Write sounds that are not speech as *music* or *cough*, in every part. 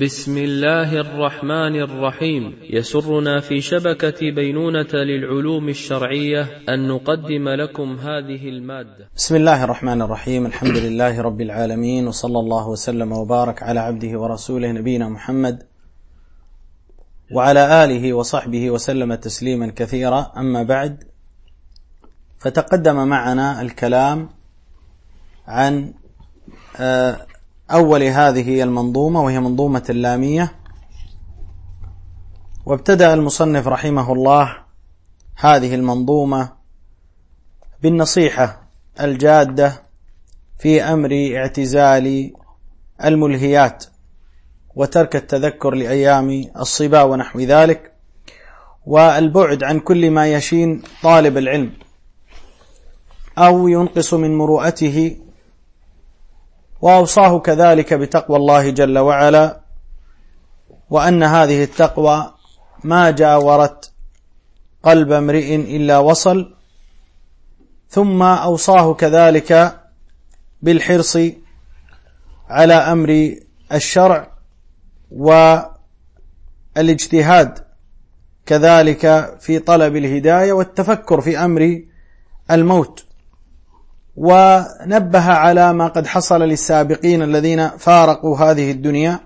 بسم الله الرحمن الرحيم. يسرنا في شبكة بينونة للعلوم الشرعية أن نقدم لكم هذه المادة. بسم الله الرحمن الرحيم. الحمد لله رب العالمين وصلى الله وسلم وبارك على عبده ورسوله نبينا محمد وعلى آله وصحبه وسلم تسليما كثيرا. أما بعد فتقدم معنا الكلام عن آه، أول هذه المنظومة وهي منظومة اللامية. وابتدأ المصنف رحمه الله هذه المنظومة بالنصيحة الجادة في أمر اعتزال الملهيات وترك التذكر لأيام الصبا ونحو ذلك والبعد عن كل ما يشين طالب العلم أو ينقص من مروءته وأوصاه كذلك بتقوى الله جل وعلا وأن هذه التقوى ما جاورت قلب امرئ إلا وصل ثم أوصاه كذلك بالحرص على أمر الشرع والاجتهاد كذلك في طلب الهداية والتفكر في أمر الموت. ونبه على ما قد حصل للسابقين الذين فارقوا هذه الدنيا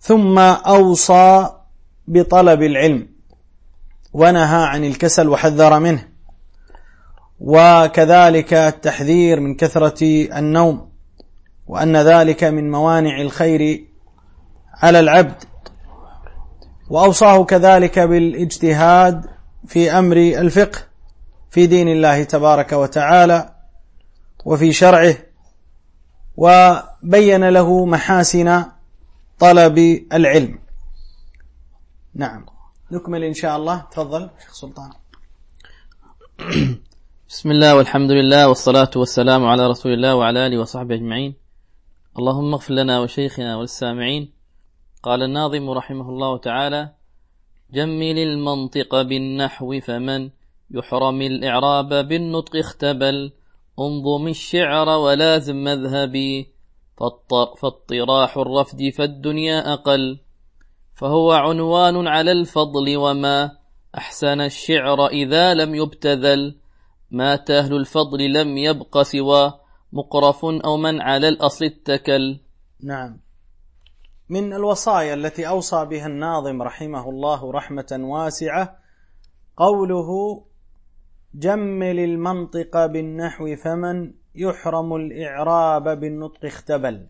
ثم أوصى بطلب العلم ونهى عن الكسل وحذر منه. وكذلك التحذير من كثرة النوم وأن ذلك من موانع الخير على العبد. وأوصاه كذلك بالاجتهاد في أمر الفقه في دين الله تبارك وتعالى وفي شرعه وبين له محاسن طلب العلم. نعم. نكمل إن شاء الله. تفضل شيخ سلطان. بسم الله والحمد لله والصلاة والسلام على رسول الله وعلى آله وصحبه أجمعين. اللهم اغفر لنا وشيخنا والسامعين. قال الناظم رحمه الله تعالى جمل المنطق بالنحو فمن يحرم الإعراب بالنطق اختبل انظم الشعر ولازم مذهبي. فاطراح الرفد فالدنيا أقل. فهو عنوان على الفضل وما أحسن الشعر إذا لم يبتذل. مات أهل الفضل لم يبق سوى. مقرف أو من على الأصل اتكل. نعم. من الوصايا التي أوصى بها الناظم رحمه الله رحمة واسعة قوله جمل المنطق بالنحو فمن يحرم الإعراب بالنطق اختبل.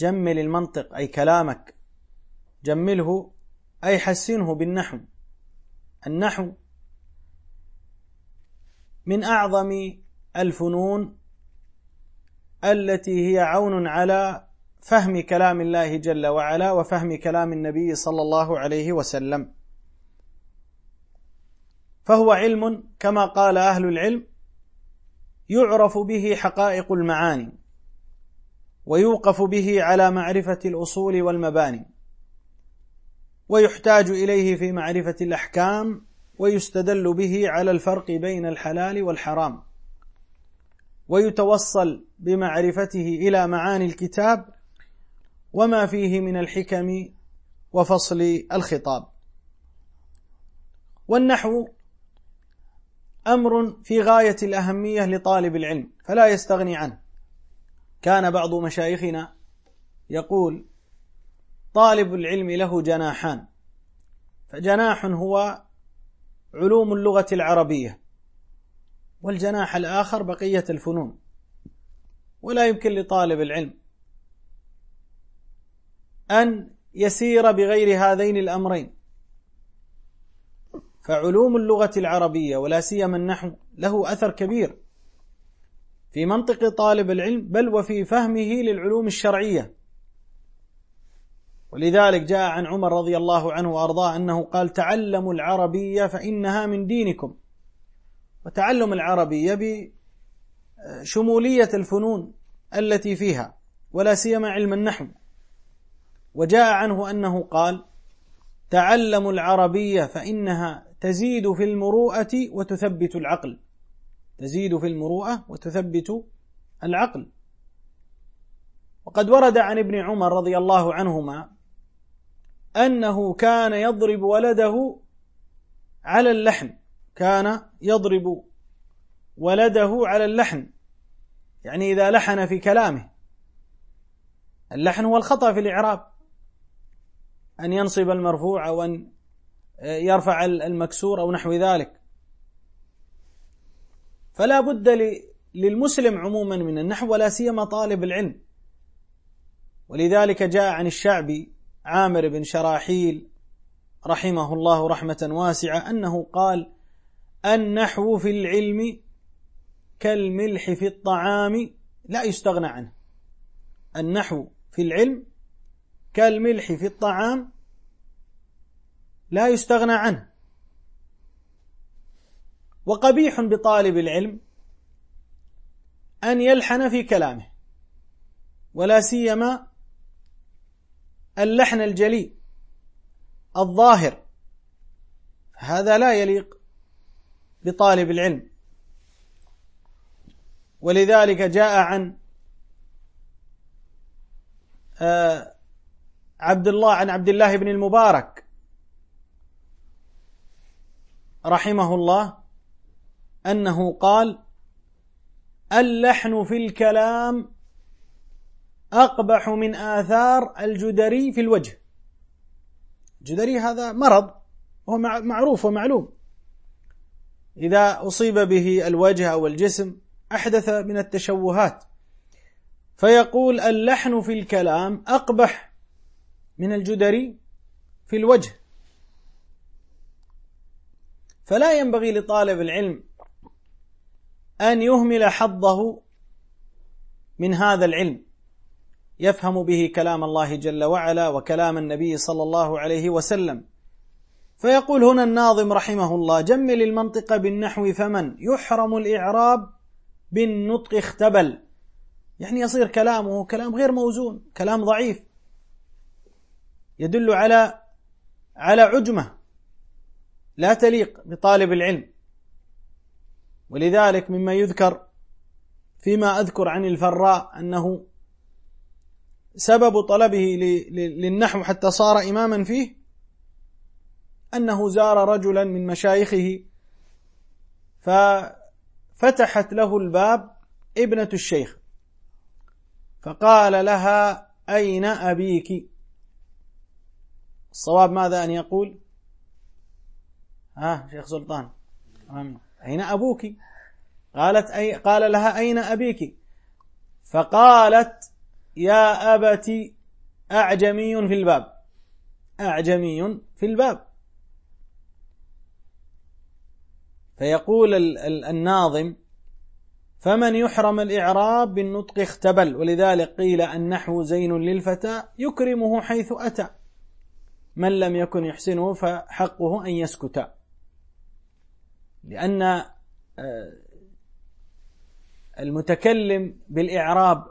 جمل المنطق أي كلامك جمله أي حسنه بالنحو. النحو من أعظم الفنون التي هي عون على فهم كلام الله جل وعلا وفهم كلام النبي صلى الله عليه وسلم. فهو علم كما قال أهل العلم يعرف به حقائق المعاني ويوقف به على معرفة الأصول والمباني ويحتاج إليه في معرفة الأحكام ويستدل به على الفرق بين الحلال والحرام ويتوصل بمعرفته إلى معاني الكتاب وما فيه من الحكم وفصل الخطاب والنحو أمر في غاية الأهمية لطالب العلم فلا يستغني عنه. كان بعض مشايخنا يقول طالب العلم له جناحان فجناح هو علوم اللغة العربية والجناح الآخر بقية الفنون ولا يمكن لطالب العلم أن يسير بغير هذين الأمرين. فعلوم اللغة العربية ولا سيما النحو له أثر كبير. في منطق طالب العلم بل وفي فهمه للعلوم الشرعية. ولذلك جاء عن عمر رضي الله عنه وأرضاه أنه قال تعلموا العربية فإنها من دينكم. وتعلم العربية بشمولية الفنون التي فيها ولا سيما علم النحو. وجاء عنه أنه قال تعلموا العربية فإنها تزيد في المروءة وتثبت العقل. تزيد في المروءة وتثبت العقل. وقد ورد عن ابن عمر رضي الله عنهما أنه كان يضرب ولده على اللحن كان يضرب ولده على اللحن يعني إذا لحن في كلامه. اللحن هو الخطأ في الإعراب. أن ينصب المرفوع أو أن يرفع المكسور أو نحو ذلك. فلا بد للمسلم عموما من النحو ولا سيما طالب العلم. ولذلك جاء عن الشعبي عامر بن شراحيل رحمه الله رحمة واسعة أنه قال النحو في العلم كالملح في الطعام لا يستغنى عنه. النحو في العلم كالملح في الطعام لا يستغنى عنه. وقبيح بطالب العلم أن يلحن في كلامه ولا سيما اللحن الجلي الظاهر. هذا لا يليق بطالب العلم. ولذلك جاء عن آه، عبد الله عن عبد الله بن المبارك رحمه الله أنه قال اللحن في الكلام أقبح من آثار الجدري في الوجه. الجدري هذا مرض هو معروف ومعلوم. إذا أصيب به الوجه أو الجسم أحدث من التشوهات. فيقول اللحن في الكلام أقبح من الجدري في الوجه. فلا ينبغي لطالب العلم أن يهمل حظه من هذا العلم. يفهم به كلام الله جل وعلا وكلام النبي صلى الله عليه وسلم. فيقول هنا الناظم رحمه الله جمل المنطق بالنحو فمن؟ يحرم الإعراب بالنطق اختبل. يعني يصير كلامه كلام غير موزون كلام ضعيف. يدل على على عجمة. لا تليق بطالب العلم. ولذلك مما يذكر فيما أذكر عن الفراء أنه سبب طلبه للنحو حتى صار إماما فيه أنه زار رجلا من مشايخه ففتحت له الباب ابنة الشيخ. فقال لها أين أبيك؟ الصواب ماذا أن يقول؟ ها شيخ سلطان. أين أبوك؟ قالت أي قال لها أين أبيك؟ فقالت يا أبت أعجمي في الباب. أعجمي في الباب. فيقول الناظم فمن يحرم الإعراب بالنطق اختبل. ولذلك قيل النحو زين للفتى يكرمه حيث أتى. من لم يكن يحسنه فحقه أن يسكت. لأن آه، المتكلم بالإعراب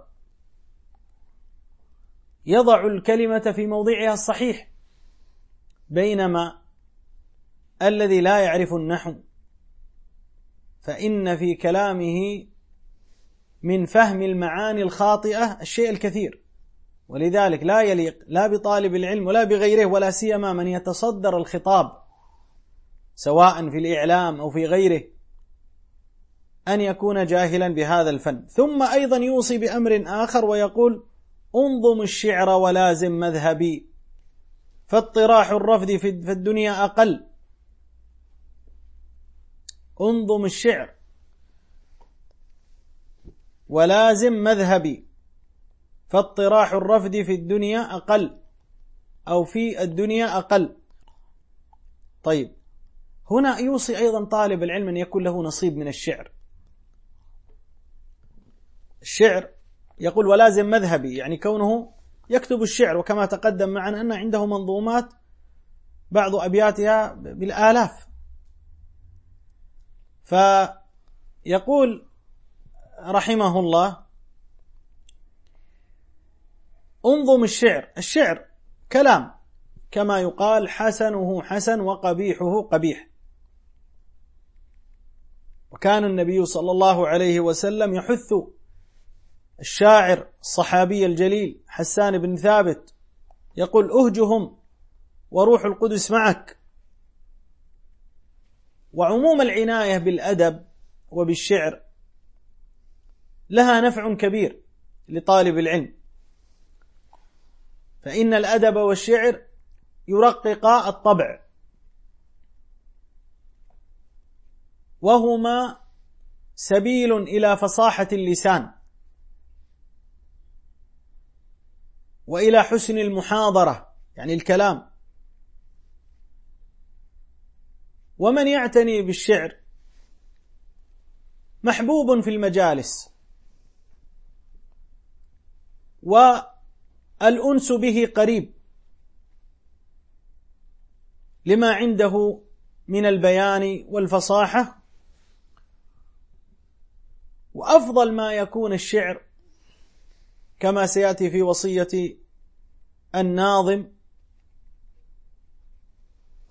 يضع الكلمة في موضعها الصحيح بينما الذي لا يعرف النحو فإن في كلامه من فهم المعاني الخاطئة الشيء الكثير. ولذلك لا يليق لا بطالب العلم ولا بغيره ولا سيما من يتصدر الخطاب سواء في الإعلام أو في غيره أن يكون جاهلا بهذا الفن. ثم أيضا يوصي بأمر آخر ويقول انظم الشعر ولازم مذهبي فاطراح الرفض في الدنيا أقل. انظم الشعر ولازم مذهبي فاطراح الرفض في الدنيا أقل أو في الدنيا أقل. طيب هنا يوصي أيضا طالب العلم أن يكون له نصيب من الشعر. الشعر يقول ولازم مذهبي يعني كونه يكتب الشعر وكما تقدم معنا أن عنده منظومات بعض أبياتها بالآلاف. فيقول رحمه الله انظم الشعر. الشعر كلام كما يقال حسنه حسن وقبيحه قبيح. وكان النبي صلى الله عليه وسلم يحث الشاعر الصحابي الجليل حسان بن ثابت يقول أهجهم وروح القدس معك. وعموم العناية بالأدب وبالشعر لها نفع كبير لطالب العلم. فإن الأدب والشعر يرققا الطبع. وهما سبيل إلى فصاحة اللسان وإلى حسن المحاضرة يعني الكلام. ومن يعتني بالشعر محبوب في المجالس. والأنس به قريب لما عنده من البيان والفصاحة وأفضل ما يكون الشعر كما سيأتي في وصية الناظم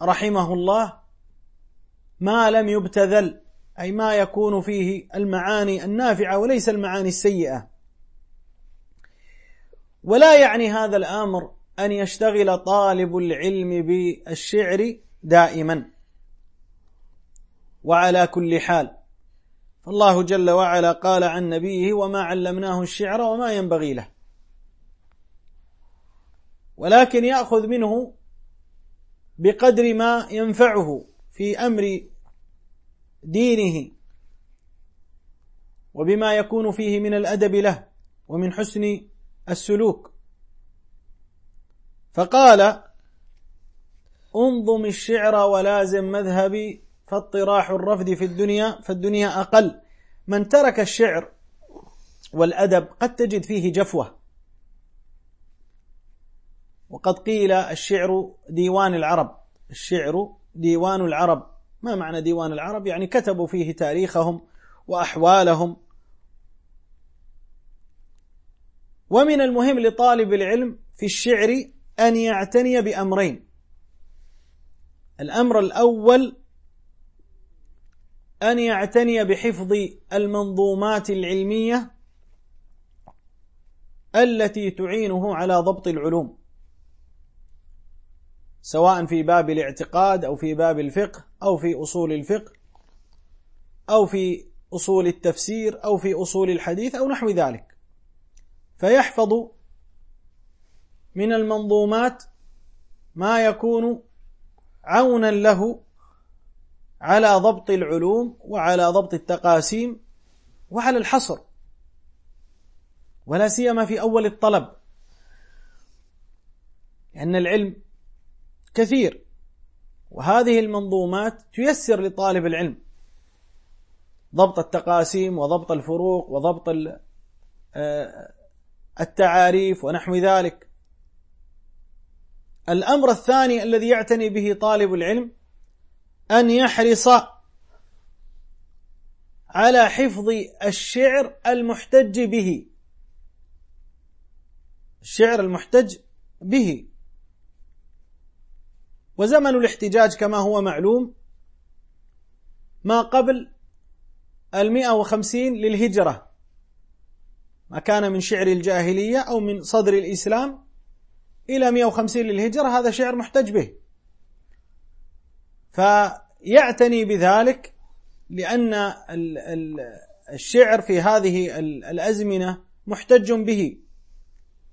رحمه الله ما لم يبتذل أي ما يكون فيه المعاني النافعة وليس المعاني السيئة. ولا يعني هذا الأمر أن يشتغل طالب العلم بالشعر دائما وعلى كل حال. فالله جل وعلا قال عن نبيه وما علمناه الشعر وما ينبغي له. ولكن يأخذ منه بقدر ما ينفعه في أمر دينه وبما يكون فيه من الأدب له ومن حسن السلوك. فقال انظم الشعر ولازم مذهبي فاطراح الرفد في الدنيا فالدنيا أقل. من ترك الشعر والأدب قد تجد فيه جفوة. وقد قيل الشعر ديوان العرب. الشعر ديوان العرب. ما معنى ديوان العرب؟ يعني كتبوا فيه تاريخهم وأحوالهم. ومن المهم لطالب العلم في الشعر أن يعتني بأمرين. الأمر الأول أن يعتني بحفظ المنظومات العلمية التي تعينه على ضبط العلوم سواء في باب الاعتقاد أو في باب الفقه أو في أصول الفقه أو في أصول التفسير أو في أصول الحديث أو نحو ذلك. فيحفظ من المنظومات ما يكون عونا له على ضبط العلوم وعلى ضبط التقاسيم وعلى الحصر. ولا سيما في أول الطلب. لأن العلم كثير. وهذه المنظومات تيسر لطالب العلم. ضبط التقاسيم وضبط الفروق وضبط آه، التعاريف ونحو ذلك. الأمر الثاني الذي يعتني به طالب العلم أن يحرص على حفظ الشعر المحتج به. الشعر المحتج به. وزمن الاحتجاج كما هو معلوم ما قبل المئة وخمسين للهجرة. ما كان من شعر الجاهلية أو من صدر الإسلام إلى 150 للهجرة هذا شعر محتج به. فيعتني بذلك لأن الشعر في هذه الأزمنة محتج به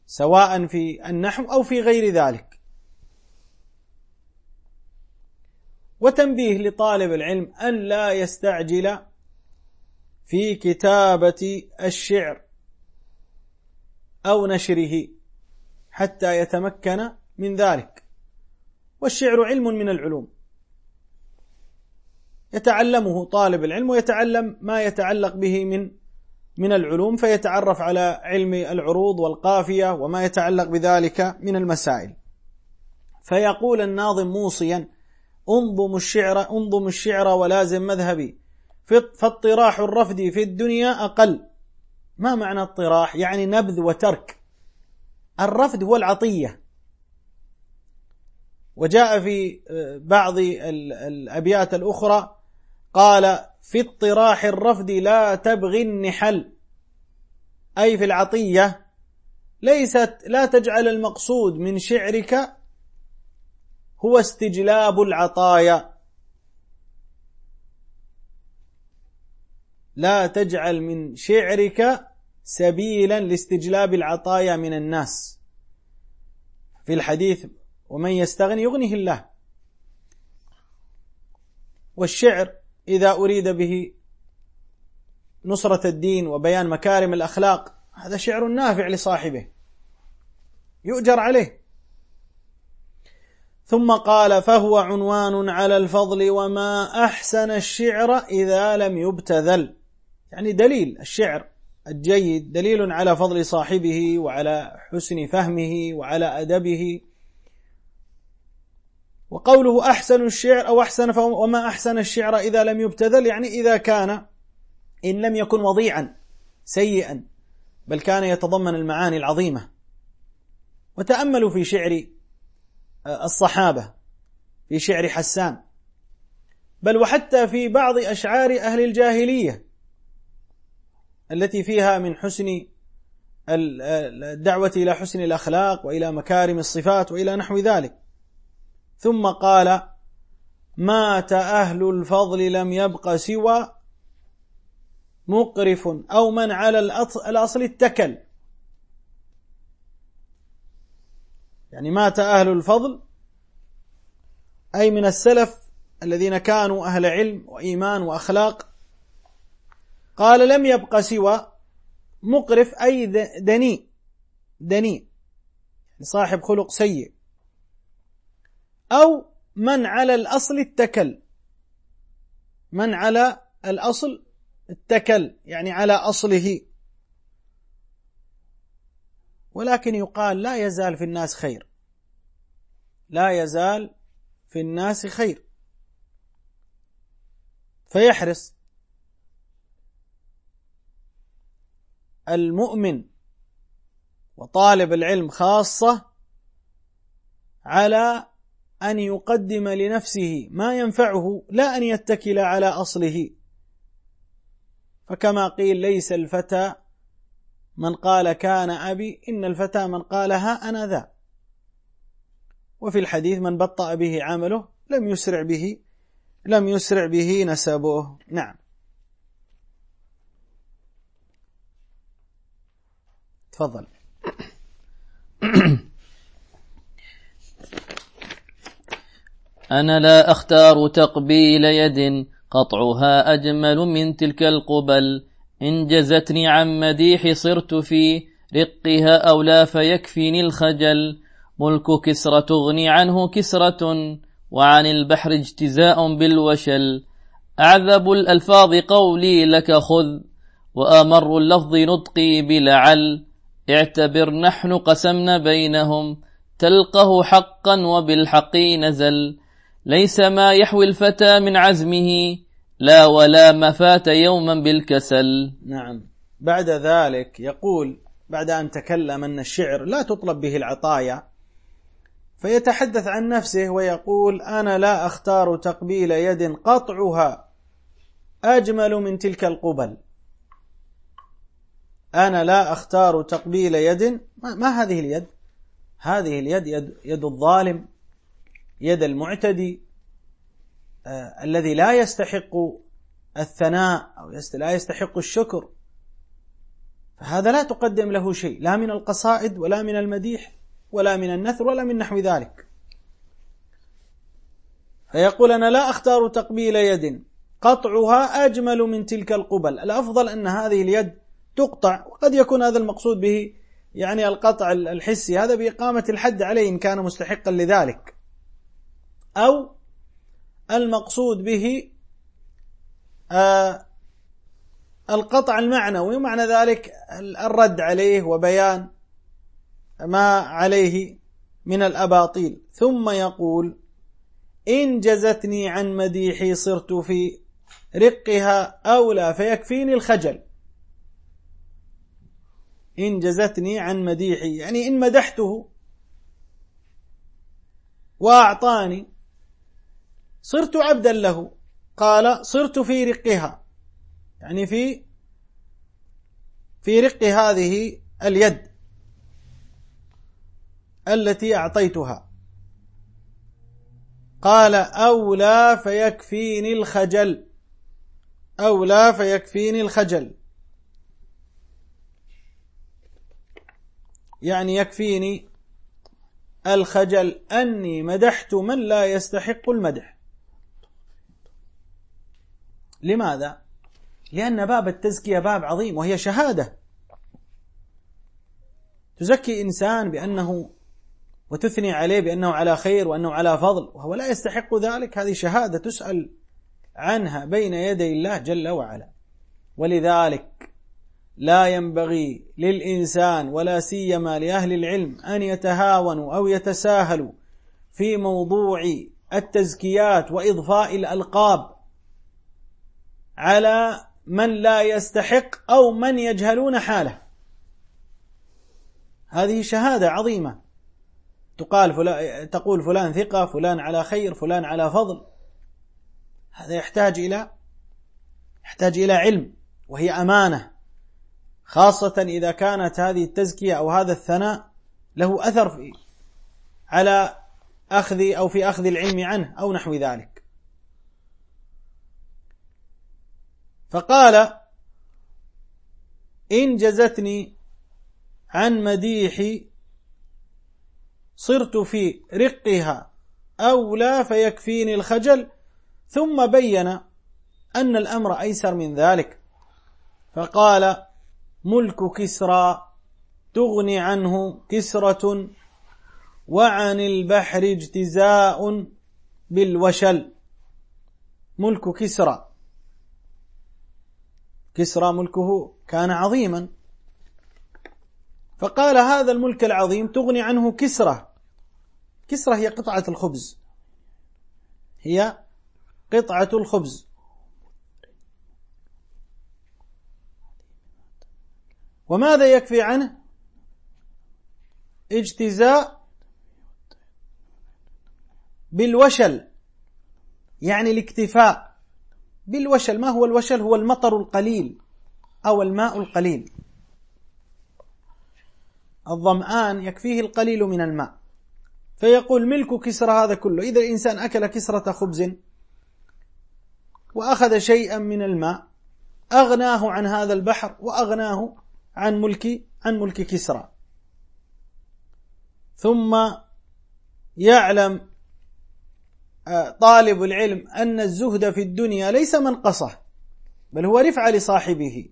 سواء في النحو أو في غير ذلك. وتنبيه لطالب العلم أن لا يستعجل في كتابة الشعر أو نشره حتى يتمكن من ذلك. والشعر علم من العلوم. يتعلمه طالب العلم ويتعلم ما يتعلق به من من العلوم فيتعرف على علم العروض والقافية وما يتعلق بذلك من المسائل. فيقول الناظم موصيا انظم الشعر انظم الشعر ولازم مذهبي. فاطراح الرفد في الدنيا أقل. ما معنى اطراح؟ يعني نبذ وترك. الرفد هو العطية وجاء في آه، بعض الأبيات الأخرى قال في اطراح الرفد لا تبغي النحل. أي في العطية ليست لا تجعل المقصود من شعرك هو استجلاب العطايا. لا تجعل من شعرك سبيلا لاستجلاب العطايا من الناس. في الحديث ومن يستغني يغنيه الله. والشعر إذا أريد به نصرة الدين وبيان مكارم الأخلاق هذا شعر نافع لصاحبه. يؤجر عليه. ثم قال فهو عنوان على الفضل وما أحسن الشعر إذا لم يبتذل. يعني دليل الشعر الجيد دليل على فضل صاحبه وعلى حسن فهمه وعلى أدبه. وقوله أحسن الشعر أو أحسن وما أحسن الشعر إذا لم يبتذل يعني إذا كان إن لم يكن وضيعا سيئا بل كان يتضمن المعاني العظيمة. وتأملوا في شعر آه، الصحابة في شعر حسان. بل وحتى في بعض أشعار أهل الجاهلية التي فيها من حسن الدعوة إلى حسن الأخلاق وإلى مكارم الصفات وإلى نحو ذلك. ثم قال مات أهل الفضل لم يبق سوى مقرف أو من على الأصل اتكل. يعني مات أهل الفضل أي من السلف الذين كانوا أهل علم وإيمان وأخلاق. قال لم يبق سوى مقرف أي دني دني يعني صاحب خلق سيء. أو من على الأصل اتكل. من على الأصل اتكل يعني على أصله. ولكن يقال لا يزال في الناس خير. لا يزال في الناس خير. فيحرص المؤمن وطالب العلم خاصة على أن يقدم لنفسه ما ينفعه لا أن يتكل على أصله. فكما قيل ليس الفتى من قال كان أبي إن الفتى من قال ها أنا ذا. وفي الحديث من بطأ به عمله لم يسرع به لم يسرع به نسبه. نعم. تفضل. *coughs* أنا لا أختار تقبيل يد قطعها أجمل من تلك القبل. إن جزتني عن مديح صرت في رقها أو لا فيكفيني الخجل. ملك كسرى تغني عنه كسرة وعن البحر اجتزاء بالوشل. أعذب الألفاظ قولي لك خذ وأمر اللفظ نطقي بلعل. اعتبر نحن قسمنا بينهم تلقه حقا وبالحق نزل. ليس ما يحوي الفتى من عزمه لا ولا ما فات يوما بالكسل. نعم. بعد ذلك يقول بعد أن تكلم أن الشعر لا تطلب به العطايا فيتحدث عن نفسه ويقول أنا لا أختار تقبيل يد قطعها أجمل من تلك القبل. أنا لا أختار تقبيل يد ما, ما هذه اليد؟ هذه اليد يد, يد الظالم. يد المعتدي آه الذي لا يستحق الثناء أو لا يستحق الشكر. فهذا لا تقدم له شيء لا من القصائد ولا من المديح ولا من النثر ولا من نحو ذلك. فيقول أنا لا أختار تقبيل يد قطعها أجمل من تلك القبل. الأفضل أن هذه اليد تقطع وقد يكون هذا المقصود به يعني القطع الحسي. هذا بإقامة الحد عليه إن كان مستحقا لذلك. أو المقصود به آه القطع المعنوي ومعنى ذلك الرد عليه وبيان ما عليه من الأباطيل. ثم يقول إن جزتني عن مديحي صرت في رقها أولى فيكفيني الخجل. إن جزتني عن مديحي يعني إن مدحته وأعطاني صرت عبدا له. قال صرت في رقها. يعني في في رق هذه اليد التي أعطيتها. قال أولى فيكفيني الخجل. أولى فيكفيني الخجل. يعني يكفيني الخجل أني مدحت من لا يستحق المدح. لماذا؟ لأن باب التزكية باب عظيم وهي شهادة. تزكي إنسان بأنه وتثني عليه بأنه على خير وأنه على فضل وهو لا يستحق ذلك هذه شهادة تسأل عنها بين يدي الله جل وعلا. ولذلك لا ينبغي للإنسان ولا سيما لأهل العلم أن يتهاونوا أو يتساهلوا في موضوع التزكيات وإضفاء الألقاب. على من لا يستحق أو من يجهلون حاله. هذه شهادة عظيمة. تقال فلان تقول فلان ثقة فلان على خير فلان على فضل. هذا يحتاج إلى يحتاج إلى علم وهي أمانة. خاصة إذا كانت هذه التزكية أو هذا الثناء له أثر في على أخذ أو في أخذ العلم عنه أو نحو ذلك. فقال إن جزتني عن مديحي صرت في رقها أولى فيكفيني الخجل. ثم بين أن الأمر أيسر من ذلك. فقال ملك كسرى تغني عنه كسرة وعن البحر اجتزاء بالوشل. ملك كسرى. كسرى ملكه كان عظيما. فقال هذا الملك العظيم تغني عنه كسرة. كسرة هي قطعة الخبز. هي قطعة الخبز. وماذا يكفي عنه؟ اجتزاء بالوشل يعني الاكتفاء. بالوشل ما هو الوشل؟ هو المطر القليل أو الماء القليل. الظمآن يكفيه القليل من الماء. فيقول ملك كسرى هذا كله. إذا الإنسان أكل كسرة خبز وأخذ شيئا من الماء أغناه عن هذا البحر وأغناه عن ملك عن ملك كسرى. ثم يعلم طالب العلم أن الزهد في الدنيا ليس منقصة بل هو رفعة لصاحبه.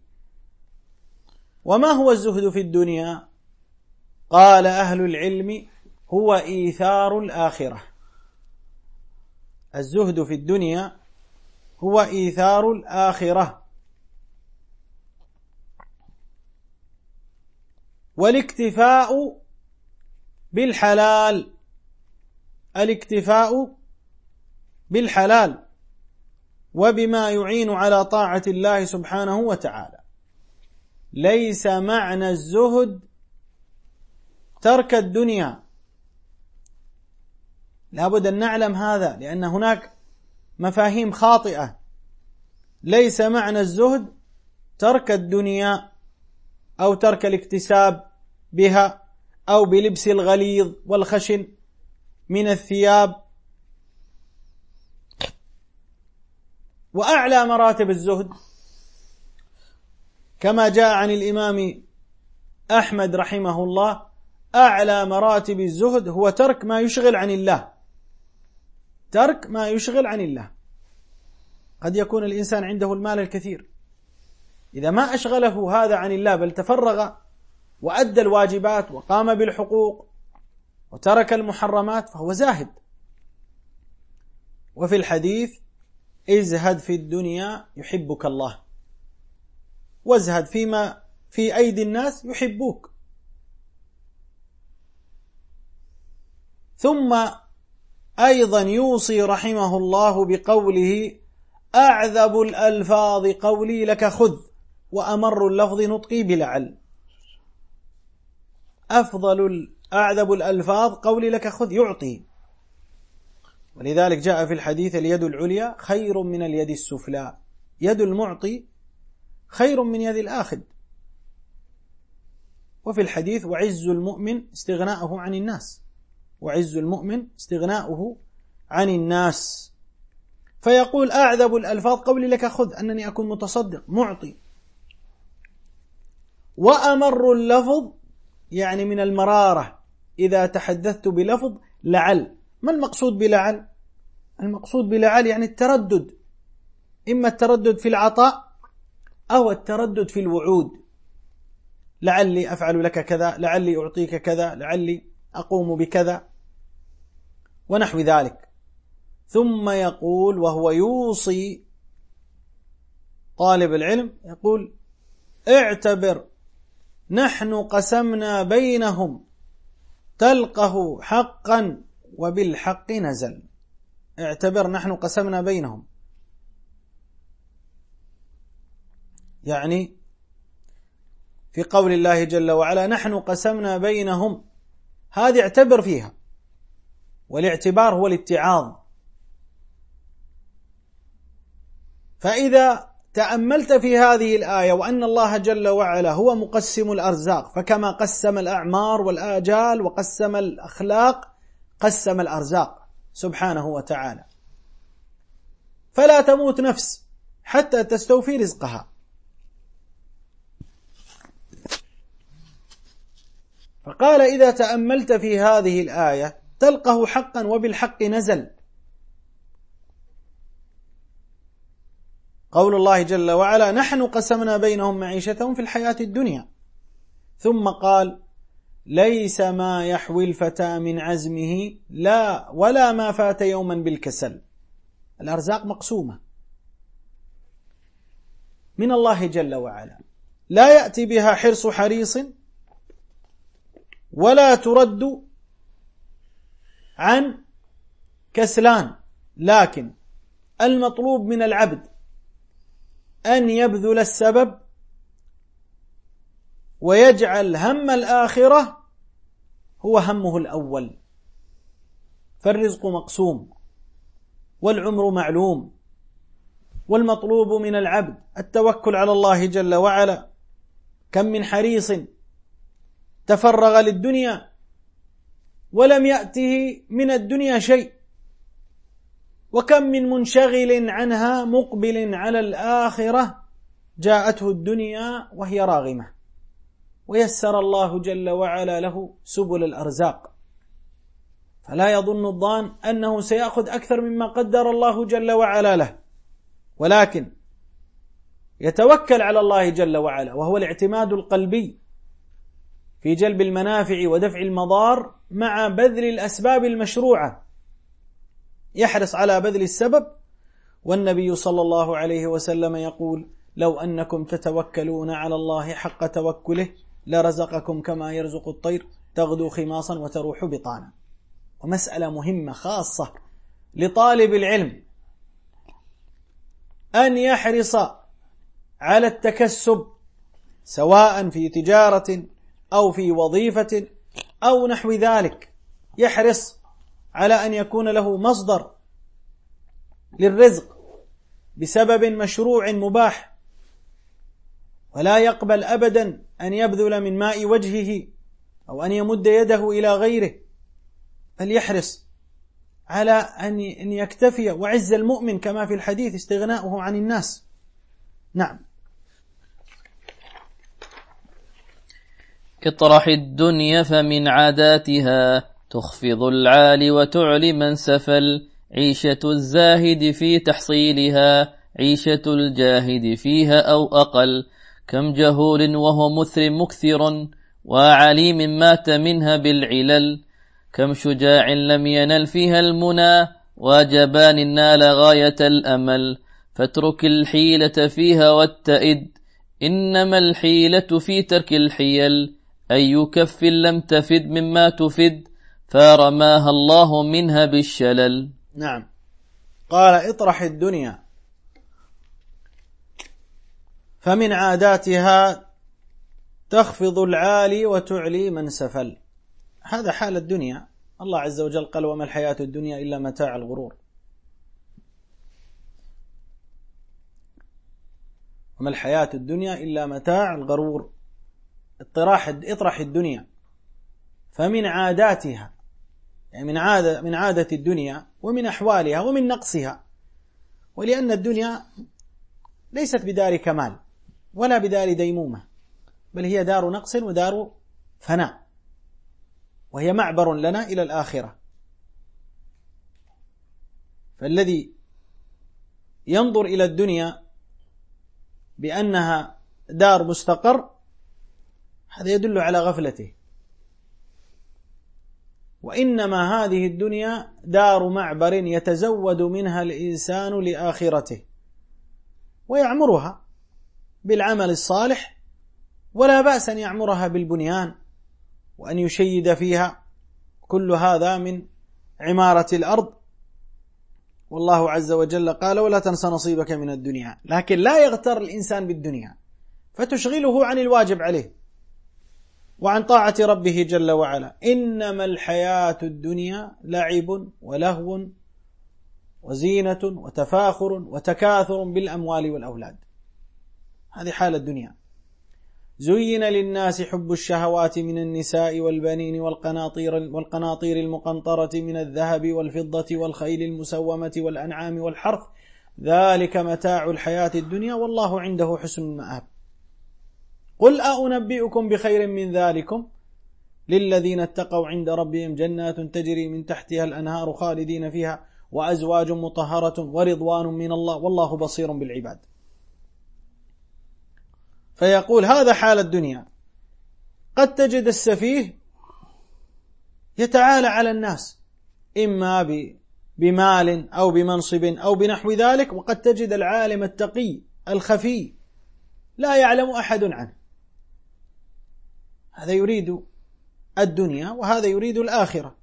وما هو الزهد في الدنيا؟ قال أهل العلم هو إيثار الآخرة. الزهد في الدنيا هو إيثار الآخرة. والاكتفاء بالحلال. الاكتفاء بالحلال وبما يعين على طاعة الله سبحانه وتعالى. ليس معنى الزهد ترك الدنيا. لابد أن نعلم هذا لأن هناك مفاهيم خاطئة. ليس معنى الزهد ترك الدنيا أو ترك الاكتساب بها أو بلبس الغليظ والخشن من الثياب وأعلى مراتب الزهد. كما جاء عن الإمام أحمد رحمه الله أعلى مراتب الزهد هو ترك ما يشغل عن الله. ترك ما يشغل عن الله. قد يكون الإنسان عنده المال الكثير. إذا ما أشغله هذا عن الله بل تفرغ وأدى الواجبات وقام بالحقوق وترك المحرمات فهو زاهد. وفي الحديث ازهد في الدنيا يحبك الله. وازهد فيما في أيدي الناس يحبوك. ثم أيضا يوصي رحمه الله بقوله أعذب الألفاظ قولي لك خذ وأمر اللفظ نطقي بلعل. أفضل أعذب الألفاظ قولي لك خذ يعطي. ولذلك جاء في الحديث اليد العليا خير من اليد السفلى. يد المعطي خير من يد الآخذ. وفي الحديث وعز المؤمن استغناؤه عن الناس. وعز المؤمن استغناؤه عن الناس. فيقول أعذب الألفاظ قولي لك خذ أنني أكون متصدق. معطي. وأمر اللفظ يعني من المرارة. إذا تحدثت بلفظ لعل. ما المقصود بلعل؟ المقصود بلعل يعني التردد. إما التردد في العطاء أو التردد في الوعود. لعلي أفعل لك كذا لعلي أعطيك كذا لعلي أقوم بكذا. ونحو ذلك. ثم يقول وهو يوصي طالب العلم يقول اعتبر نحن قسمنا بينهم تلقه حقا وبالحق نزل. اعتبر نحن قسمنا بينهم. يعني في قول الله جل وعلا نحن قسمنا بينهم. هذه اعتبر فيها. والاعتبار هو الاتعاظ. فإذا تأملت في هذه الآية وأن الله جل وعلا هو مقسم الأرزاق فكما قسم الأعمار والآجال وقسم الأخلاق قسم الأرزاق سبحانه وتعالى. فلا تموت نفس حتى تستوفي رزقها. فقال إذا تأملت في هذه الآية تلقه حقا وبالحق نزل. قول الله جل وعلا نحن قسمنا بينهم معيشتهم في الحياة الدنيا. ثم قال ليس ما يحوي الفتى من عزمه لا ولا ما فات يوما بالكسل. الأرزاق مقسومة. من الله جل وعلا. لا يأتي بها حرص حريص ولا ترد عن كسلان. لكن المطلوب من العبد أن يبذل السبب ويجعل هم الآخرة هو همه الأول. فالرزق مقسوم والعمر معلوم والمطلوب من العبد التوكل على الله جل وعلا. كم من حريص تفرغ للدنيا ولم يأته من الدنيا شيء. وكم من منشغل عنها مقبل على الآخرة جاءته الدنيا وهي راغمة. ويسر الله جل وعلا له سبل الأرزاق. فلا يظن الظان أنه سيأخذ أكثر مما قدر الله جل وعلا له. ولكن يتوكل على الله جل وعلا وهو الاعتماد القلبي في جلب المنافع ودفع المضار مع بذل الأسباب المشروعة. يحرص على بذل السبب والنبي صلى الله عليه وسلم يقول لو أنكم تتوكلون على الله حق توكله لرزقكم كما يرزق الطير تغدو خماصا وتروح بطانا. ومسألة مهمة خاصة لطالب العلم أن يحرص على التكسب سواء في تجارة أو في وظيفة أو نحو ذلك. يحرص على أن يكون له مصدر للرزق بسبب مشروع مباح. ولا يقبل أبدا أن يبذل من ماء وجهه أو أن يمد يده إلى غيره. بل يحرص على أن يكتفي وعز المؤمن كما في الحديث استغناؤه عن الناس. نعم. اطرح الدنيا فمن عاداتها تخفض العالي وتعلي من سفل عيشة الزاهد في تحصيلها عيشة الجاهد فيها أو أقل. كم جهول وهو مثر مكثر وعليم مات منها بالعلل كم شجاع لم ينل فيها المنى وجبان نال غاية الأمل فاترك الحيلة فيها واتئد إنما الحيلة في ترك الحيل أي كف لم تفد مما تفد فرماها الله منها بالشلل نعم. قال اطرح الدنيا. فمن عاداتها تخفض العالي وتعلي من سفل. هذا حال الدنيا. الله عز وجل قال وما الحياة الدنيا إلا متاع الغرور. وما الحياة الدنيا إلا متاع الغرور. اطراح اطرح الدنيا. فمن عاداتها يعني من عادة من عادة الدنيا ومن أحوالها ومن نقصها. ولأن الدنيا ليست بدار كمال ولا بدار ديمومة بل هي دار نقص ودار فناء وهي معبر لنا إلى الآخرة. فالذي ينظر إلى الدنيا بأنها دار مستقر هذا يدل على غفلته. وإنما هذه الدنيا دار معبر يتزود منها الإنسان لآخرته ويعمرها. بالعمل الصالح ولا بأس أن يعمرها بالبنيان وأن يشيد فيها. كل هذا من عمارة الأرض. والله عز وجل قال ولا تنس نصيبك من الدنيا. لكن لا يغتر الإنسان بالدنيا فتشغله عن الواجب عليه وعن طاعة ربه جل وعلا. إنما الحياة الدنيا لعب ولهو وزينة وتفاخر وتكاثر بالأموال والأولاد. هذه حال الدنيا. زين للناس حب الشهوات من النساء والبنين والقناطير والقناطير المقنطرة من الذهب والفضة والخيل المسومة والأنعام والحرث. ذلك متاع الحياة الدنيا والله عنده حسن المآب. قل أنبئكم بخير من ذلكم؟ للذين اتقوا عند ربهم جنات تجري من تحتها الأنهار خالدين فيها وأزواج مطهرة ورضوان من الله والله بصير بالعباد. فيقول هذا حال الدنيا. قد تجد السفيه يتعالى على الناس إما بمال أو بمنصب أو بنحو ذلك وقد تجد العالم التقي الخفي لا يعلم أحد عنه. هذا يريد الدنيا وهذا يريد الآخرة.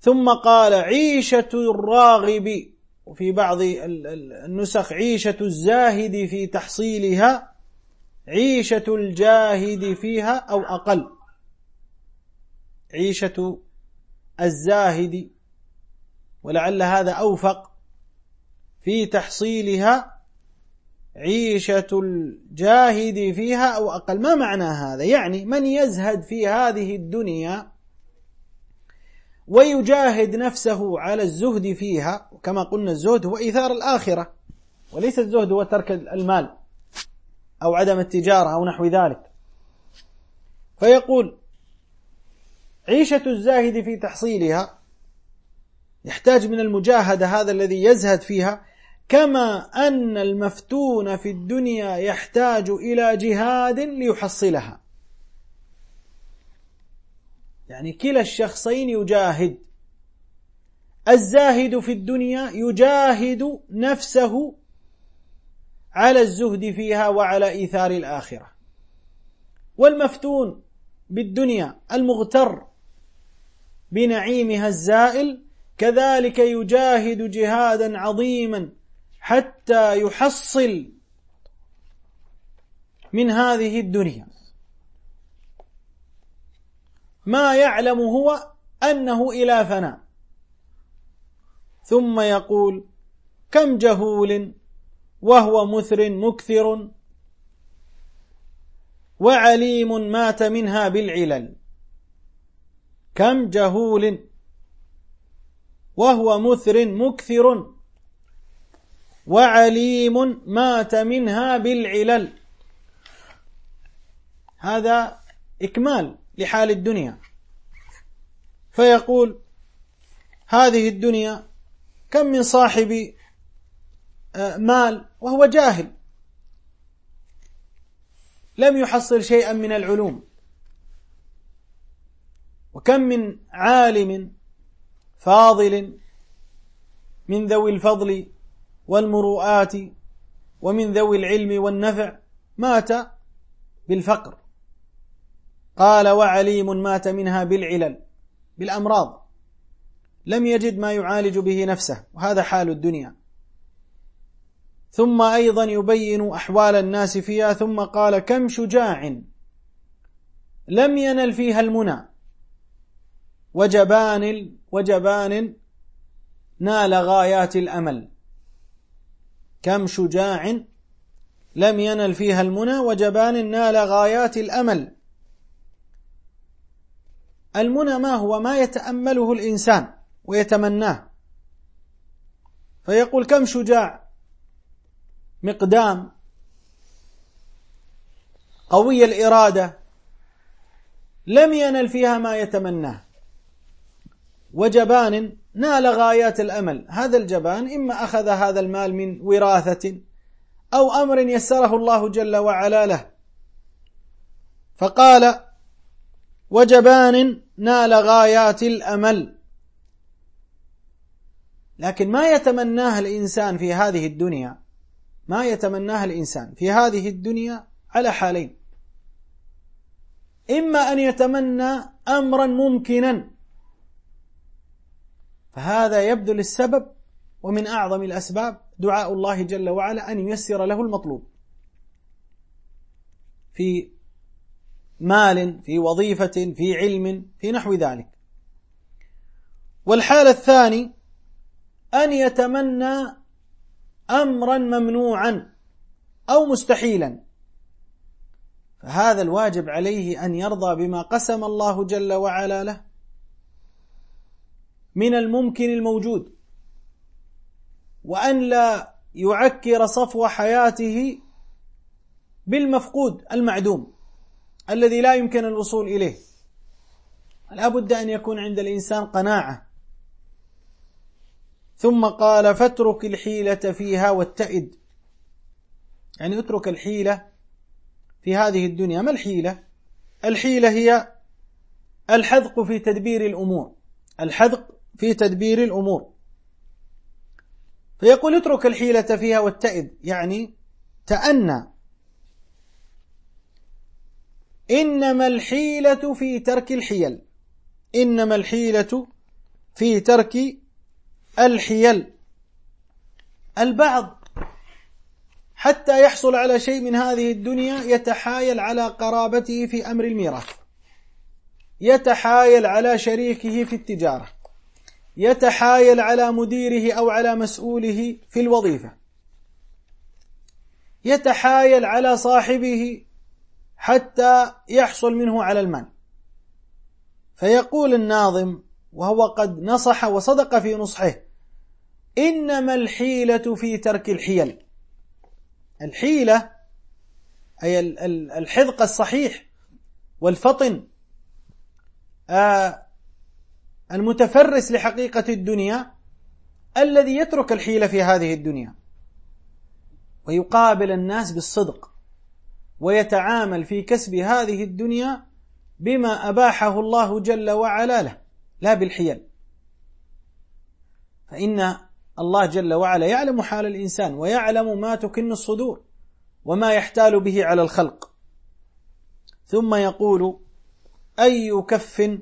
ثم قال عيشة الراغب وفي بعض النسخ عيشة الزاهد في تحصيلها عيشة الجاهد فيها أو أقل. عيشة الزاهد ولعل هذا أوفق في تحصيلها عيشة الجاهد فيها أو أقل. ما معنى هذا؟ يعني من يزهد في هذه الدنيا ويجاهد نفسه على الزهد فيها كما قلنا الزهد هو إيثار الآخرة وليس الزهد هو ترك المال. أو عدم التجارة أو نحو ذلك. فيقول عيشة الزاهد في تحصيلها يحتاج من المجاهدة هذا الذي يزهد فيها كما أن المفتون في الدنيا يحتاج إلى جهاد ليحصلها. يعني كلا الشخصين يجاهد. الزاهد في الدنيا يجاهد نفسه على الزهد فيها وعلى إيثار الآخرة. والمفتون بالدنيا المغتر بنعيمها الزائل كذلك يجاهد جهادا عظيما حتى يحصل من هذه الدنيا. ما يعلم هو أنه إلى فناء. ثم يقول كم جهول وهو مثر مكثر وعليم مات منها بالعلل. كم جهول. وهو مثر مكثر وعليم مات منها بالعلل. هذا إكمال لحال الدنيا. فيقول هذه الدنيا كم من صاحب مال وهو جاهل. لم يحصل شيئا من العلوم. وكم من عالم فاضل من ذوي الفضل والمروءات ومن ذوي العلم والنفع مات بالفقر. قال وعليم مات منها بالعلل بالأمراض. لم يجد ما يعالج به نفسه وهذا حال الدنيا. ثم أيضا يبين أحوال الناس فيها ثم قال كم شجاع لم ينل فيها المنى. وجبان وجبان نال غايات الأمل. كم شجاع لم ينل فيها المنى وجبان نال غايات الأمل. المنى ما هو؟ ما يتأمله الإنسان ويتمناه. فيقول كم شجاع؟ مقدام. قوي الإرادة. لم ينل فيها ما يتمناه. وجبان نال غايات الأمل. هذا الجبان إما أخذ هذا المال من وراثة أو أمر يسره الله جل وعلا له. فقال وجبان نال غايات الأمل. لكن ما يتمناه الإنسان في هذه الدنيا؟ ما يتمناه الإنسان في هذه الدنيا على حالين. إما أن يتمنى أمرا ممكنا فهذا يبدو للسبب ومن أعظم الأسباب دعاء الله جل وعلا أن ييسر له المطلوب. في مال في وظيفة في علم في نحو ذلك. والحال الثاني أن يتمنى أمرا ممنوعا أو مستحيلا. فهذا الواجب عليه أن يرضى بما قسم الله جل وعلا له من الممكن الموجود وأن لا يعكر صفو حياته بالمفقود المعدوم الذي لا يمكن الوصول إليه. لا بد أن يكون عند الإنسان قناعة ثم قال فاترك الحيلة فيها واتئد. يعني اترك الحيلة في هذه الدنيا. ما الحيلة؟ الحيلة هي الحذق في تدبير الأمور. الحذق في تدبير الأمور. فيقول اترك الحيلة فيها واتئد. يعني تأنى. إنما الحيلة في ترك الحيل. إنما الحيلة في ترك الحيل البعض حتى يحصل على شيء من هذه الدنيا يتحايل على قرابته في أمر الميراث. يتحايل على شريكه في التجارة. يتحايل على مديره أو على مسؤوله في الوظيفة. يتحايل على صاحبه حتى يحصل منه على المال. فيقول الناظم وهو قد نصح وصدق في نصحه. إنما الحيلة في ترك الحيل. الحيلة أي الحذق الصحيح والفطن آه، المتفرس لحقيقة الدنيا الذي يترك الحيلة في هذه الدنيا. ويقابل الناس بالصدق ويتعامل في كسب هذه الدنيا بما أباحه الله جل وعلا له. لا بالحيل. فإن الله جل وعلا يعلم حال الإنسان ويعلم ما تكن الصدور وما يحتال به على الخلق. ثم يقول أي كف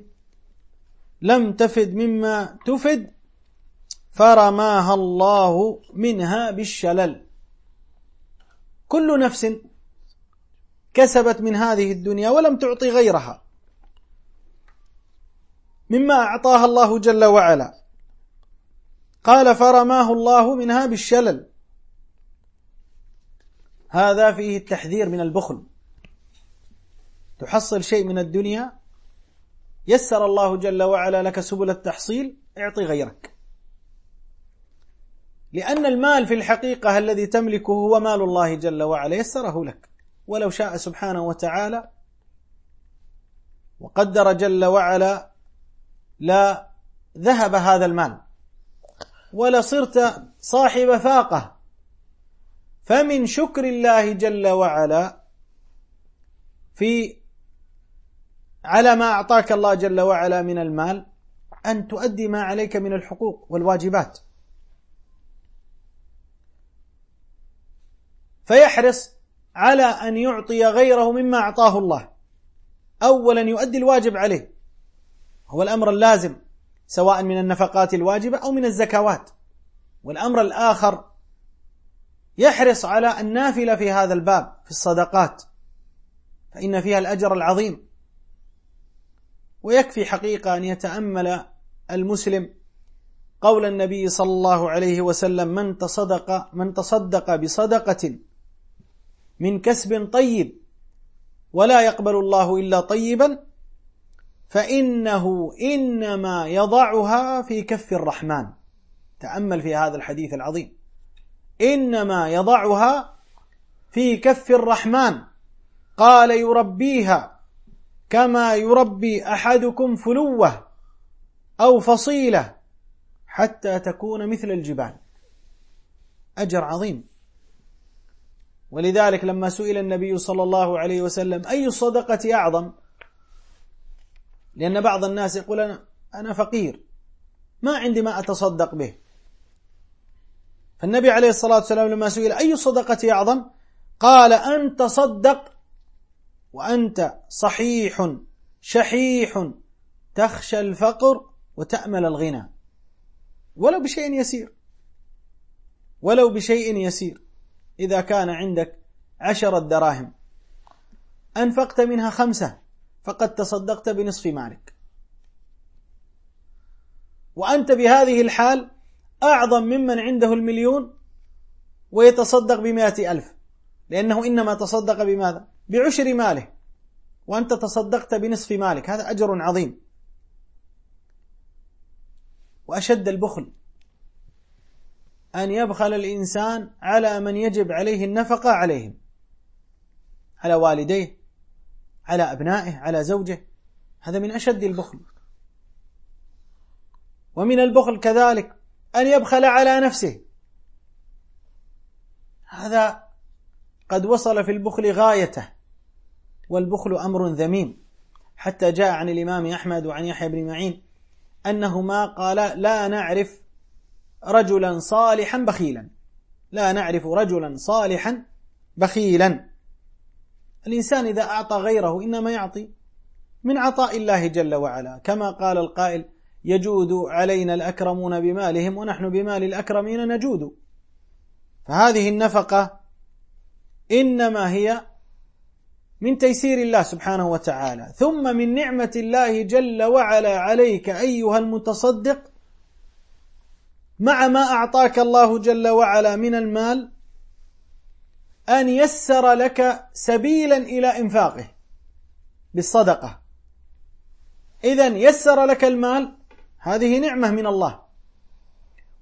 لم تفد مما تفد فرماها الله منها بالشلل. كل نفس كسبت من هذه الدنيا ولم تعطي غيرها. مما أعطاها الله جل وعلا. قال فرماه الله منها بالشلل. هذا فيه التحذير من البخل. تحصل شيء من الدنيا يسر الله جل وعلا لك سبل التحصيل اعطي غيرك. لأن المال في الحقيقة الذي تملكه هو مال الله جل وعلا يسره لك. ولو شاء سبحانه وتعالى وقدر جل وعلا لا ذهب هذا المال. ولصرت صاحب فاقة. فمن شكر الله جل وعلا في على ما أعطاك الله جل وعلا من المال أن تؤدي ما عليك من الحقوق والواجبات. فيحرص على أن يعطي غيره مما أعطاه الله. أولا يؤدي الواجب عليه. هو الأمر اللازم سواء من النفقات الواجبة أو من الزكوات. والأمر الآخر يحرص على النافلة في هذا الباب في الصدقات. فإن فيها الأجر العظيم. ويكفي حقيقة أن يتأمل المسلم قول النبي صلى الله عليه وسلم من تصدق من تصدق بصدقة من كسب طيب ولا يقبل الله إلا طيبا فإنه إنما يضعها في كف الرحمن. تأمل في هذا الحديث العظيم. إنما يضعها في كف الرحمن. قال يربيها كما يربي أحدكم فلوة أو فصيلة حتى تكون مثل الجبال. أجر عظيم. ولذلك لما سئل النبي صلى الله عليه وسلم أي الصدقة أعظم؟ لأن بعض الناس يقول أنا, أنا فقير. ما عندي ما أتصدق به. فالنبي عليه الصلاة والسلام لما سئل أي الصدقة أعظم؟ قال أن تصدق وأنت صحيح شحيح تخشى الفقر وتأمل الغنى. ولو بشيء يسير. ولو بشيء يسير. إذا كان عندك عشرة دراهم. أنفقت منها خمسة. فقد تصدقت بنصف مالك. وأنت بهذه الحال أعظم ممن عنده المليون ويتصدق بمائة ألف. لأنه إنما تصدق بماذا؟ بعشر ماله. وأنت تصدقت بنصف مالك. هذا أجر عظيم. وأشد البخل أن يبخل الإنسان على من يجب عليه النفقة عليهم. على والديه على أبنائه على زوجه. هذا من أشد البخل. ومن البخل كذلك أن يبخل على نفسه. هذا قد وصل في البخل غايته والبخل أمر ذميم. حتى جاء عن الإمام أحمد وعن يحيى بن معين أنهما قال لا نعرف رجلا صالحا بخيلا. لا نعرف رجلا صالحا بخيلا. الإنسان إذا أعطى غيره إنما يعطي من عطاء الله جل وعلا. كما قال القائل يجود علينا الأكرمون بمالهم ونحن بمال الأكرمين نجود. فهذه النفقة إنما هي من تيسير الله سبحانه وتعالى. ثم من نعمة الله جل وعلا عليك أيها المتصدق مع ما أعطاك الله جل وعلا من المال أن يسر لك سبيلا إلى إنفاقه بالصدقة. إذا يسر لك المال هذه نعمة من الله.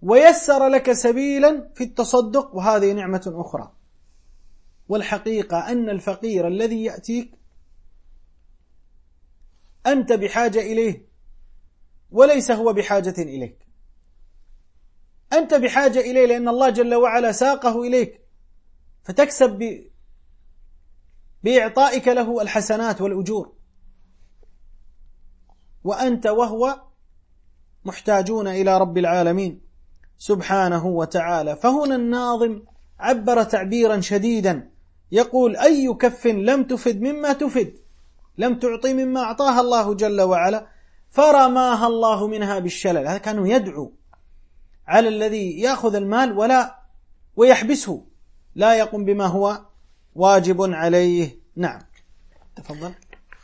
ويسر لك سبيلا في التصدق وهذه نعمة أخرى. والحقيقة أن الفقير الذي يأتيك أنت بحاجة إليه وليس هو بحاجة إليك. أنت بحاجة إليه لأن الله جل وعلا ساقه إليك. فتكسب ب... بإعطائك له الحسنات والأجور. وأنت وهو محتاجون إلى رب العالمين سبحانه وتعالى. فهنا الناظم عبر تعبيرا شديدا. يقول أي كف لم تفد مما تفد لم تعطي مما أعطاها الله جل وعلا فرماها الله منها بالشلل. هذا كانوا يدعو على الذي يأخذ المال ولا ويحبسه. لا يقوم بما هو واجب عليه. نعم. تفضل.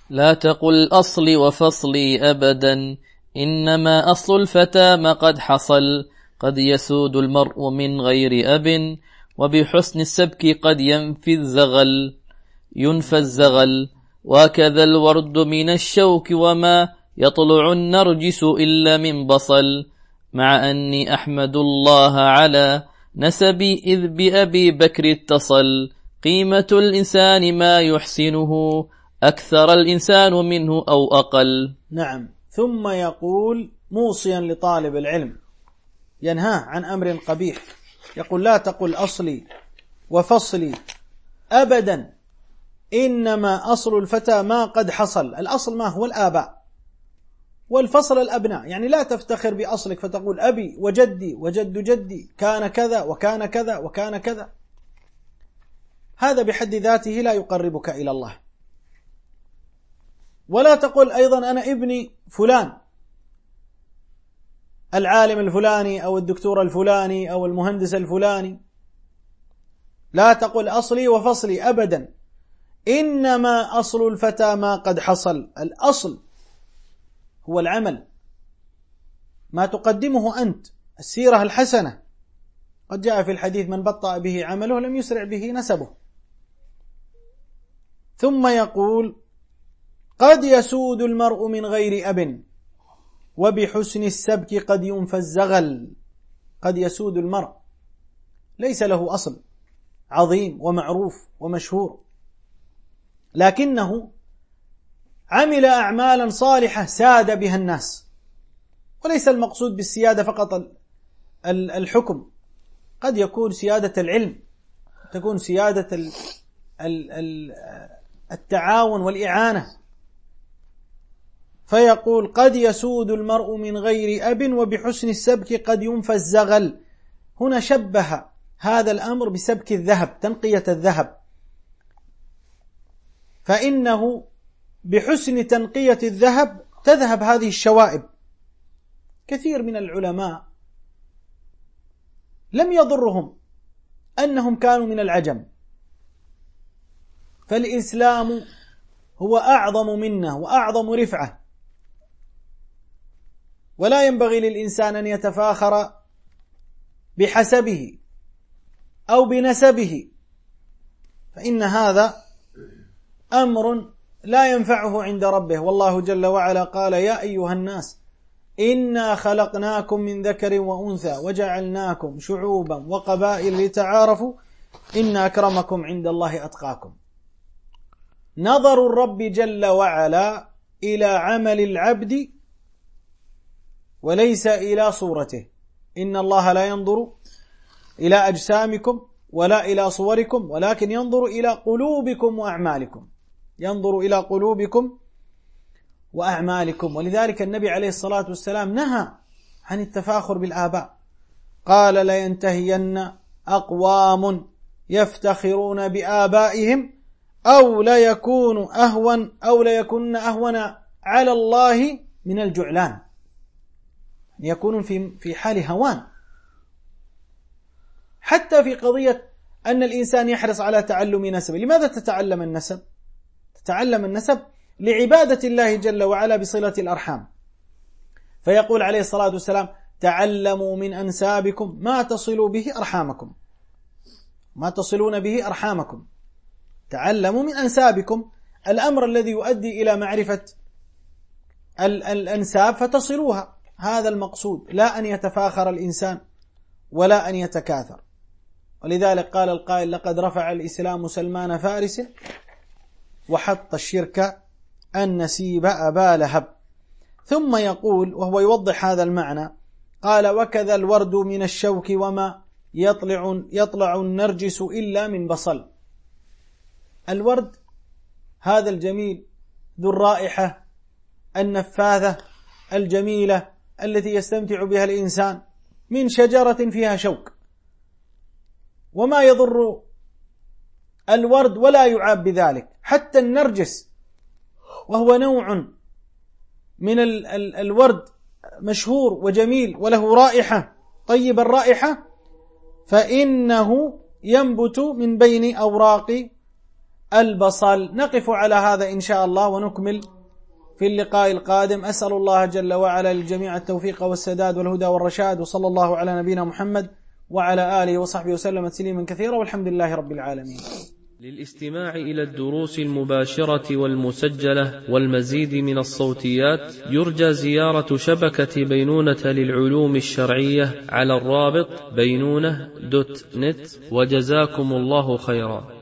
لا تقل أصلي وفصلي أبدا إنما أصل الفتى ما قد حصل. قد يسود المرء من غير أب وبحسن السبك قد ينفي الزغل. ينفى الزغل وكذا الورد من الشوك وما يطلع النرجس إلا من بصل. مع أني أحمد الله على نسبي إذ بأبي بكر اتصل. قيمة الإنسان ما يحسنه أكثر الإنسان منه أو أقل. نعم. ثم يقول موصيا لطالب العلم ينهاه عن أمر قبيح. يقول لا تقل أصلي وفصلي أبدا إنما أصل الفتى ما قد حصل. الأصل ما هو؟ الآباء. والفصل الأبناء. يعني لا تفتخر بأصلك فتقول أبي وجدي وجد جدي كان كذا وكان كذا وكان كذا. هذا بحد ذاته لا يقربك إلى الله. ولا تقول أيضا أنا ابني فلان العالم الفلاني أو الدكتور الفلاني أو المهندس الفلاني. لا تقل أصلي وفصلي أبدا. إنما أصل الفتى ما قد حصل. الأصل هو العمل. ما تقدمه أنت السيرة الحسنة. قد جاء في الحديث من بطأ به عمله لم يسرع به نسبه. ثم يقول قد يسود المرء من غير أب وبحسن السبك قد ينفى الزغل. قد يسود المرء. ليس له أصل. عظيم ومعروف ومشهور. لكنه عمل أعمالا صالحة ساد بها الناس. وليس المقصود بالسيادة فقط الحكم. قد يكون سيادة العلم تكون سيادة التعاون والإعانة. فيقول قد يسود المرء من غير أب وبحسن السبك قد ينفى الزغل. هنا شبه هذا الأمر بسبك الذهب تنقية الذهب. فإنه بحسن تنقية الذهب تذهب هذه الشوائب. كثير من العلماء لم يضرهم أنهم كانوا من العجم. فالإسلام هو أعظم منه وأعظم رفعة. ولا ينبغي للإنسان أن يتفاخر بحسبه أو بنسبه فإن هذا أمر لا ينفعه عند ربه. والله جل وعلا قال يا أيها الناس إنا خلقناكم من ذكر وأنثى وجعلناكم شعوبا وقبائل لتعارفوا إن أكرمكم عند الله أتقاكم. نظر الرب جل وعلا إلى عمل العبد وليس إلى صورته. إن الله لا ينظر إلى أجسامكم ولا إلى صوركم ولكن ينظر إلى قلوبكم وأعمالكم. ينظر إلى قلوبكم وأعمالكم. ولذلك النبي عليه الصلاة والسلام نهى عن التفاخر بالآباء. قال لينتهين أقوام يفتخرون بآبائهم أو ليكون أهون أو ليكون أهون على الله من الجعلان. يكون في في حال هوان. حتى في قضية أن الإنسان يحرص على تعلم نسبه. لماذا تتعلم النسب؟ تتعلم النسب لعبادة الله جل وعلا بصلة الأرحام. فيقول عليه الصلاة والسلام تعلموا من أنسابكم ما تصلوا به أرحامكم. ما تصلون به أرحامكم. تعلموا من أنسابكم الأمر الذي يؤدي إلى معرفة الأنساب فتصلوها. هذا المقصود لا أن يتفاخر الإنسان ولا أن يتكاثر. ولذلك قال القائل لقد رفع الإسلام سلمان فارس وحط الشرك النسيب أبا لهب. ثم يقول وهو يوضح هذا المعنى قال وكذا الورد من الشوك وما يطلع يطلع النرجس إلا من بصل. الورد هذا الجميل ذو الرائحة النفاذة الجميلة التي يستمتع بها الإنسان من شجرة فيها شوك. وما يضر الورد ولا يعاب بذلك حتى النرجس وهو نوع من ال ال الورد مشهور وجميل وله رائحة طيب الرائحة؟ فإنه ينبت من بين أوراق البصل. نقف على هذا إن شاء الله ونكمل في اللقاء القادم. أسأل الله جل وعلا للجميع التوفيق والسداد والهدى والرشاد وصلى الله على نبينا محمد وعلى آله وصحبه وسلم تسليما كثيرا والحمد لله رب العالمين. للاستماع إلى الدروس المباشرة والمسجلة والمزيد من الصوتيات يرجى زيارة شبكة بينونة للعلوم الشرعية على الرابط بينونة دوت نت وجزاكم الله خيرا.